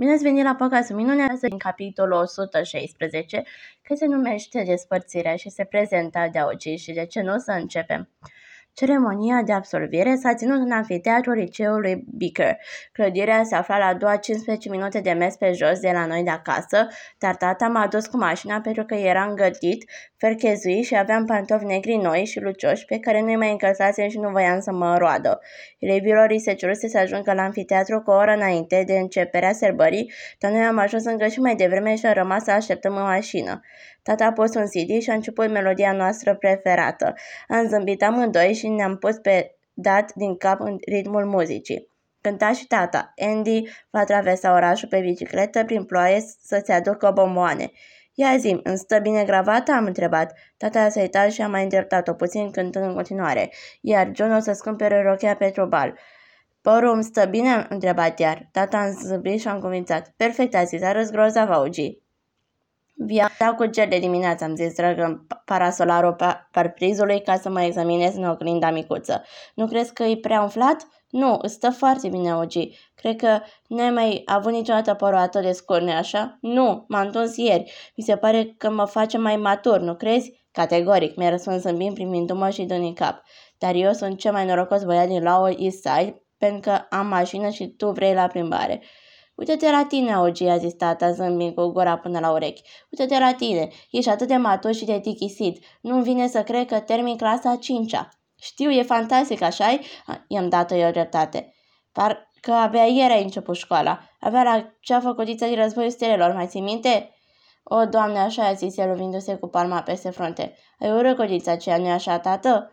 Bine ați venit la Păcasul Minunează din capitolul 116, că se numește Despărțirea și se prezintă de Augi și de ce nu să începem. Ceremonia de absolvire s-a ținut în anfiteatrul liceului Beaker. Clădirea se afla la doar 15 minute de mers pe jos de la noi de acasă, dar tata m-a dus cu mașina pentru că era îngătit, ferchezuit și aveam pantofi negri noi și lucioși pe care nu-i mai încălțasem și nu voiam să mă roadă. Elevilor se ceruse să ajungă la anfiteatru cu o oră înainte de începerea sărbării, dar noi am ajuns încă și mai devreme și am rămas să așteptăm în mașină. Tata a pus un CD și a început melodia noastră preferată. Am zâmbit amândoi și ne-am pus pe dat din cap în ritmul muzicii. Cânta și tata. Andy va traversa orașul pe bicicletă prin ploaie să-ți aducă bomboane. Ia zi îmi stă bine gravata? am întrebat. Tata s-a uitat și a mai îndreptat-o puțin cântând în continuare. Iar John o să-ți cumpere rochea pentru bal. Părul îmi stă bine? am întrebat iar. Tata a zâmbit și a convințat. Perfect, a zis, arăți grozav, Augi. Viața cu gel de dimineață, am zis, dragă parasolarul parprizului ca să mă examinez în oglinda micuță. Nu crezi că e prea umflat? Nu, îți stă foarte bine, Ogi. Cred că n-ai mai avut niciodată părul atât de scurne, așa? Nu, m-am întors ieri. Mi se pare că mă face mai matur, nu crezi? Categoric, mi-a răspuns zâmbind primindu-mă și dând în cap. Dar eu sunt cel mai norocos băiat din Lower East Side pentru că am mașină și tu vrei la plimbare. Uite-te la tine, Ogi, a zis tata zâmbind cu gura până la urechi. Uite-te la tine, ești atât de matur și de tichisit. Nu-mi vine să cred că termin clasa a cincea. Știu, e fantastic, așa I-am dat-o eu dreptate. Parcă abia ieri ai început școala. Avea la cea făcutiță de războiul stelelor, mai ții minte? O, doamne, așa a zis el, lovindu-se cu palma peste frunte. Ai urât codița aceea, nu așa, tată?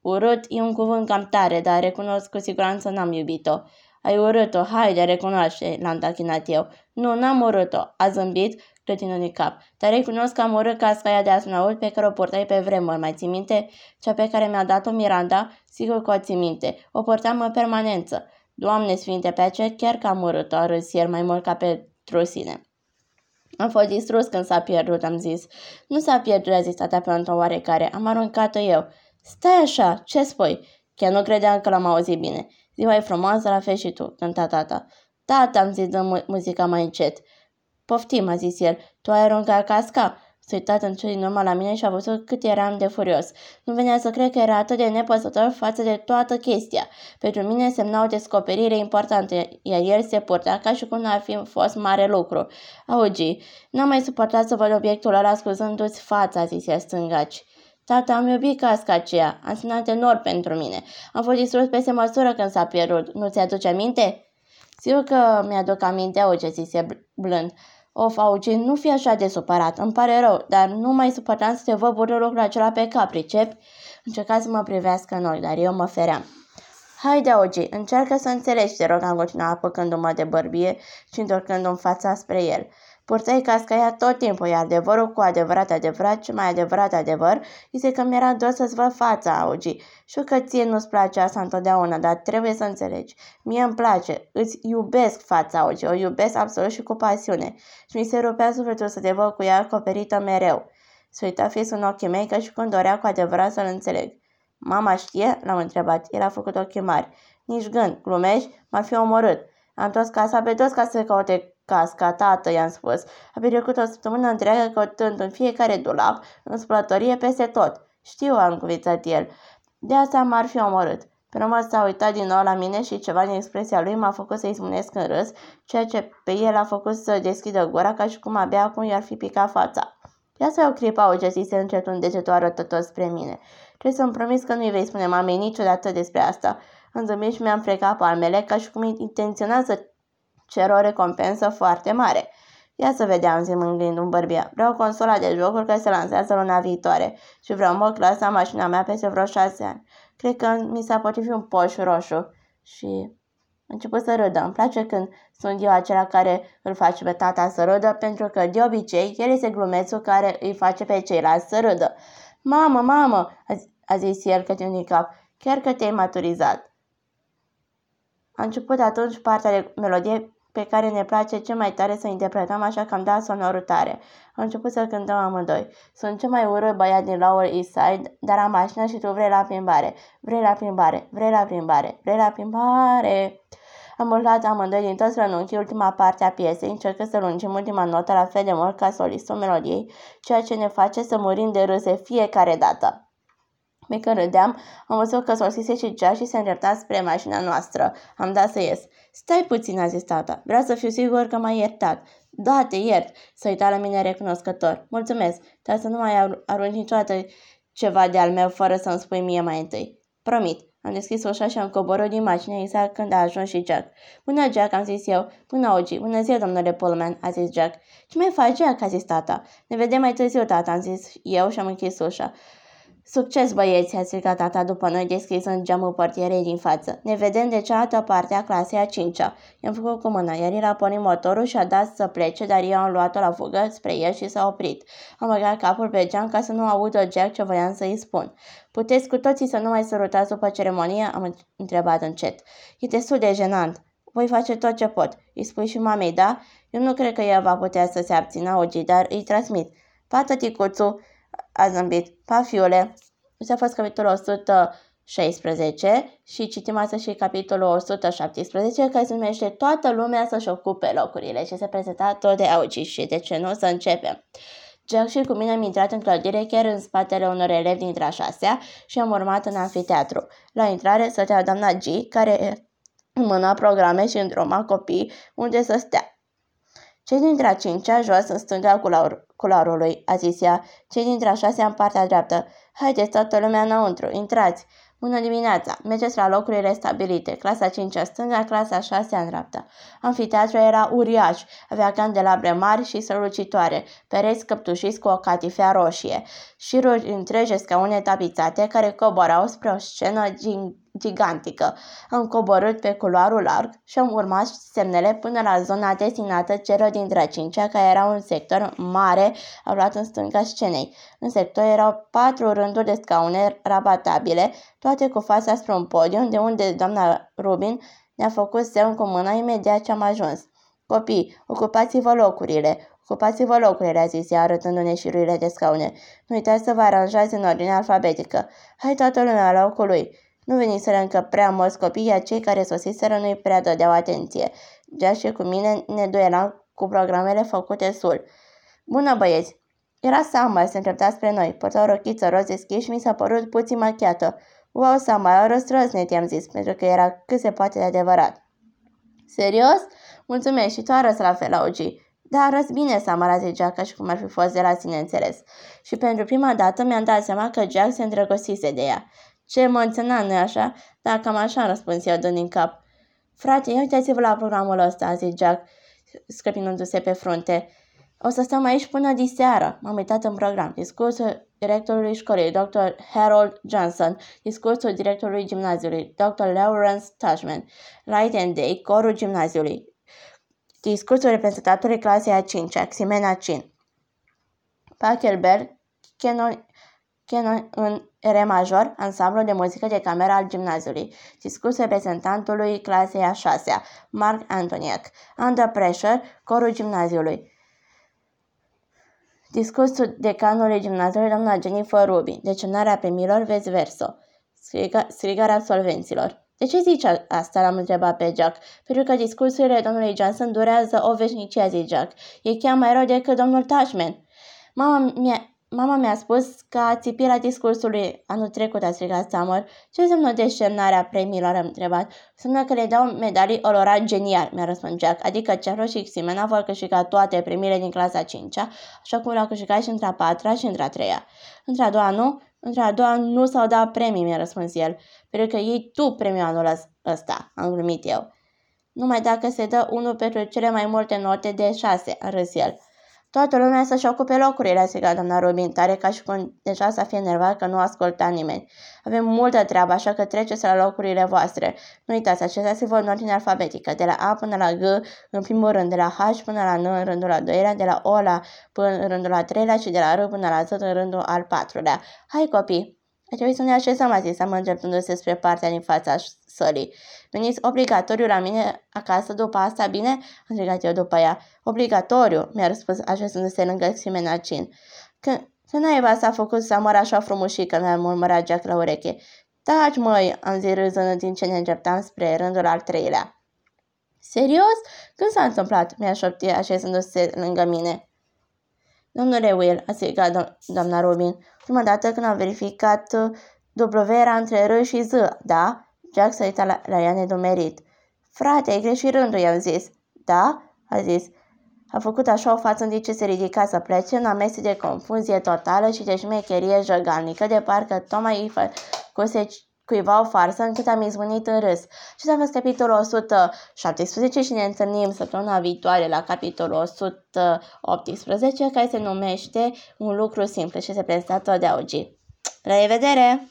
Urât e un cuvânt cam tare, dar recunosc cu siguranță n-am iubit-o. Ai urât-o, haide, recunoaște, l-am tachinat eu. Nu, n-am urât-o, a zâmbit, clătinul din cap. Dar recunosc că am urât casca aia de asnaut pe care o portai pe vremuri, mai ții minte? Cea pe care mi-a dat-o Miranda, sigur că o ții minte. O portam în permanență. Doamne sfinte, pe aceea chiar că am urât-o, a râs el mai mult ca pe trusine. Am fost distrus când s-a pierdut, am zis. Nu s-a pierdut, a zis tata pe o oarecare. Am aruncat-o eu. Stai așa, ce spui? Chiar nu credeam că l-am auzit bine. Ziua e frumoasă, la fel și tu, cânta tata. Tata, am zis dă muzica mai încet. Poftim, a zis el, tu ai aruncat casca? S-a uitat în cel din urmă la mine și a văzut cât eram de furios. Nu venea să cred că era atât de nepăsător față de toată chestia. Pentru mine semna o descoperire importantă, iar el se purta ca și cum n-ar fi fost mare lucru. Augi, n-am mai suportat să văd obiectul ăla scuzându-ți fața, zise stângaci. Tata, am iubit casca aceea. A însemnat enorm pentru mine. Am fost distrus peste măsură când s-a pierdut. Nu ți-aduce aminte? Sigur că mi-aduc aminte, auge, zise blând. Of, auge, nu fi așa de supărat. Îmi pare rău, dar nu mai suportam să te văd bură lucrul acela pe cap, pricep? Încerca să mă privească în ochi, dar eu mă feream. Haide, Ogi, încearcă să înțelegi, te rog, am continuat apăcându-mă de bărbie și întorcându-mi fața spre el. Purtai casca aia tot timpul, iar adevărul cu adevărat adevărat, ce mai adevărat adevăr, este că mi-era dor să-ți văd fața, Augi. Știu că ție nu-ți place asta întotdeauna, dar trebuie să înțelegi. Mie îmi place, îți iubesc fața, Augi, o iubesc absolut și cu pasiune. Și mi se rupea sufletul să te văd cu ea acoperită mereu. Se uita fix în ochii mei ca și când dorea cu adevărat să-l înțeleg. Mama știe? L-am întrebat. El a făcut ochii mari. Nici gând. Glumești? M-ar fi omorât. Am toți casa pe toți ca să caute casca, tată, i-am spus. A petrecut o săptămână întreagă căutând în fiecare dulap, în spălătorie, peste tot. Știu, a încuvițat el. De asta m-ar fi omorât. Pe urmă s-a uitat din nou la mine și ceva din expresia lui m-a făcut să-i spunesc în râs, ceea ce pe el a făcut să deschidă gura ca și cum abia acum i-ar fi picat fața. Ia să o clipă, auge, zise încet un degetul arătător spre mine. Trebuie să-mi promis că nu-i vei spune mamei niciodată despre asta. În zâmbit și mi-am frecat palmele ca și cum intenționa să cer o recompensă foarte mare. Ia să vedem, zi mângâind un bărbia. Vreau consola de jocuri care se lansează luna viitoare și vreau mă clasa mașina mea peste vreo șase ani. Cred că mi s-a potrivit un poș roșu și a început să râdă. Îmi place când sunt eu acela care îl face pe tata să râdă, pentru că de obicei el este glumețul care îi face pe ceilalți să râdă. Mamă, mamă, a zis el către un cap, chiar că te-ai maturizat. A început atunci partea de melodie pe care ne place cel mai tare să interpretăm, așa că am dat sonorutare. Am început să cântăm amândoi. Sunt cel mai urât băiat din Lower East Side, dar am mașină și tu vrei la plimbare. Vrei la plimbare, vrei la plimbare, vrei la plimbare. Am urlat amândoi din toți rănunchii ultima parte a piesei, încercând să lungim ultima notă la fel de mult ca solistul melodiei, ceea ce ne face să murim de râse fiecare dată. Mi când râdeam, am văzut că sosise și cea și se îndrepta spre mașina noastră. Am dat să ies. Stai puțin, a zis tata. Vreau să fiu sigur că m-ai iertat. Da, te iert. Să uita la mine recunoscător. Mulțumesc, dar să nu mai arunci niciodată ceva de al meu fără să-mi spui mie mai întâi. Promit. Am deschis ușa și am coborât din mașină exact când a ajuns și Jack. Bună, Jack, am zis eu. Bună, Ogi. Bună ziua, domnule Pullman, a zis Jack. Ce mai faci, Jack, a zis tata. Ne vedem mai târziu, tata, am zis eu și am închis ușa. Succes, băieți, a strigat tata după noi deschizând geamul portierei din față. Ne vedem de cealaltă parte a clasei a cincea. I-am făcut cu mâna, iar el a pornit motorul și a dat să plece, dar eu am luat-o la fugă spre el și s-a oprit. Am băgat capul pe geam ca să nu audă Jack ce voiam să-i spun. Puteți cu toții să nu mai sărutați după ceremonie? Am întrebat încet. E destul de jenant. Voi face tot ce pot. Îi spui și mamei, da? Eu nu cred că ea va putea să se abțină, Ogi, dar îi transmit. Pată, ticuțu, a zâmbit. Pa, fiule! Ăsta a fost capitolul 116 și citim astăzi și capitolul 117 care se numește Toată lumea să-și ocupe locurile și se prezenta tot de auciș și de ce nu să începem. Jack și cu mine am intrat în clădire chiar în spatele unor elevi dintre a șasea și am urmat în anfiteatru. La intrare stătea doamna G, care mâna programe și îndroma copii unde să stea. Cei dintre a cincea jos în stânga culoarului, a zis ea, cei dintre a șasea în partea dreaptă. Haideți toată lumea înăuntru, intrați! Bună dimineața! Mergeți la locurile stabilite. Clasa 5 stânga, clasa 6 în dreapta. Amfiteatrul era uriaș, avea candelabre mari și strălucitoare, pereți căptușiți cu o catifea roșie, șiruri întregi scaune tapițate care coborau spre o scenă gigantică. Am coborât pe culoarul larg și am urmat semnele până la zona destinată celor din Drăcincea, care era un sector mare aflat în stânga scenei. În sector erau patru rânduri de scaune rabatabile, toate cu fața spre un podium, de unde doamna Rubin ne-a făcut semn cu mâna imediat ce am ajuns. Copii, ocupați-vă locurile, ocupați-vă locurile, a zis ea arătându-ne șirurile de scaune. Nu uitați să vă aranjați în ordine alfabetică. Hai toată lumea la locul lui. Nu veniseră încă prea mulți copii, iar cei care sosiseră nu-i prea dădeau atenție. Gea și cu mine ne duelam cu programele făcute sul. Bună băieți! Era Samba, se îndrepta spre noi. Purta o rochiță roz deschis și mi s-a părut puțin machiată. Wow, Samba, o răstrăznet, i-am zis, pentru că era cât se poate de adevărat. Serios? Mulțumesc și tu arăți la fel, Augi. Da, arăți bine, Samara, zis Jack, ca și cum ar fi fost de la sine înțeles. Și pentru prima dată mi-am dat seama că Jack se îndrăgostise de ea. Ce emoționant, nu așa? Da, cam așa răspuns eu dând din cap. Frate, ia uitați-vă la programul ăsta, a zis Jack, scăpinându-se pe frunte. O să stăm aici până diseară. M-am uitat în program. Discursul directorului școlii, Dr. Harold Johnson, discursul directorului gimnaziului, Dr. Lawrence Tashman, Light and Day, corul gimnaziului, discursul reprezentatorului clasei a 5 Ximena Chin, Pachelbel, Canon, Canon în Re major, ansamblu de muzică de cameră al gimnaziului. Discurs reprezentantului clasei a șasea, Mark Antoniak. Under Pressure, corul gimnaziului. Discursul decanului gimnaziului, doamna Jennifer Ruby. Decenarea premiilor, vezi verso. Striga, strigarea absolvenților. De ce zici asta? L-am întrebat pe Jack. Pentru că discursurile domnului Johnson durează o veșnicie, a zis Jack. E chiar mai rău decât domnul Tashman. Mama mea, Mama mi-a spus că a țipit la discursului anul trecut, a strigat Summer. Ce înseamnă deșernarea premiilor, am întrebat. Înseamnă că le dau medalii olorat genial, mi-a răspuns Jack, adică Cerro și Ximena vor câștiga toate premiile din clasa 5 așa cum le-au câștigat și între a patra și între a treia. Între a doua nu, între a doua nu s-au dat premii, mi-a răspuns el, pentru că ei tu premiul anul ăsta, am glumit eu. Numai dacă se dă unul pentru cele mai multe note de șase, a râs el. Toată lumea să-și ocupe locurile, a strigat doamna Robin, tare ca și cum deja să fie nervat că nu asculta nimeni. Avem multă treabă, așa că treceți la locurile voastre. Nu uitați, acestea se vor în ordine alfabetică, de la A până la G, în primul rând, de la H până la N în rândul al doilea, de la O la P în rândul al treilea și de la R până la Z în rândul al patrulea. Hai, copii! A trebuit să ne așezăm, a zis, am îndreptându-se spre partea din fața sălii. Veniți obligatoriu la mine acasă după asta, bine? Am strigat eu după ea. Obligatoriu, mi-a răspuns așezându-se lângă Ximenacin. Când, când naiba s-a făcut să măr așa frumușică, mi-a murmurat Jack la ureche. Taci, măi, am zis râzând din ce ne îndreptam spre rândul al treilea. Serios? Când s-a întâmplat? Mi-a șoptit așezându-se lângă mine. Domnule Will, a strigat do- doamna Robin, prima dată când am verificat W era între R și Z, da? Jack s-a uitat la, la ea nedumerit. Frate, ai greșit rândul, i-am zis. Da? A zis. A făcut așa o față în timp ce se ridica să plece, un amestec de confuzie totală și de șmecherie jăgalnică, de parcă tocmai îi făcuse cuiva o farsă încât am izbunit în râs. Și s-a fost capitolul 117 și ne întâlnim săptămâna viitoare la capitolul 118 care se numește Un lucru simplu și se prezintă de Augi. La revedere!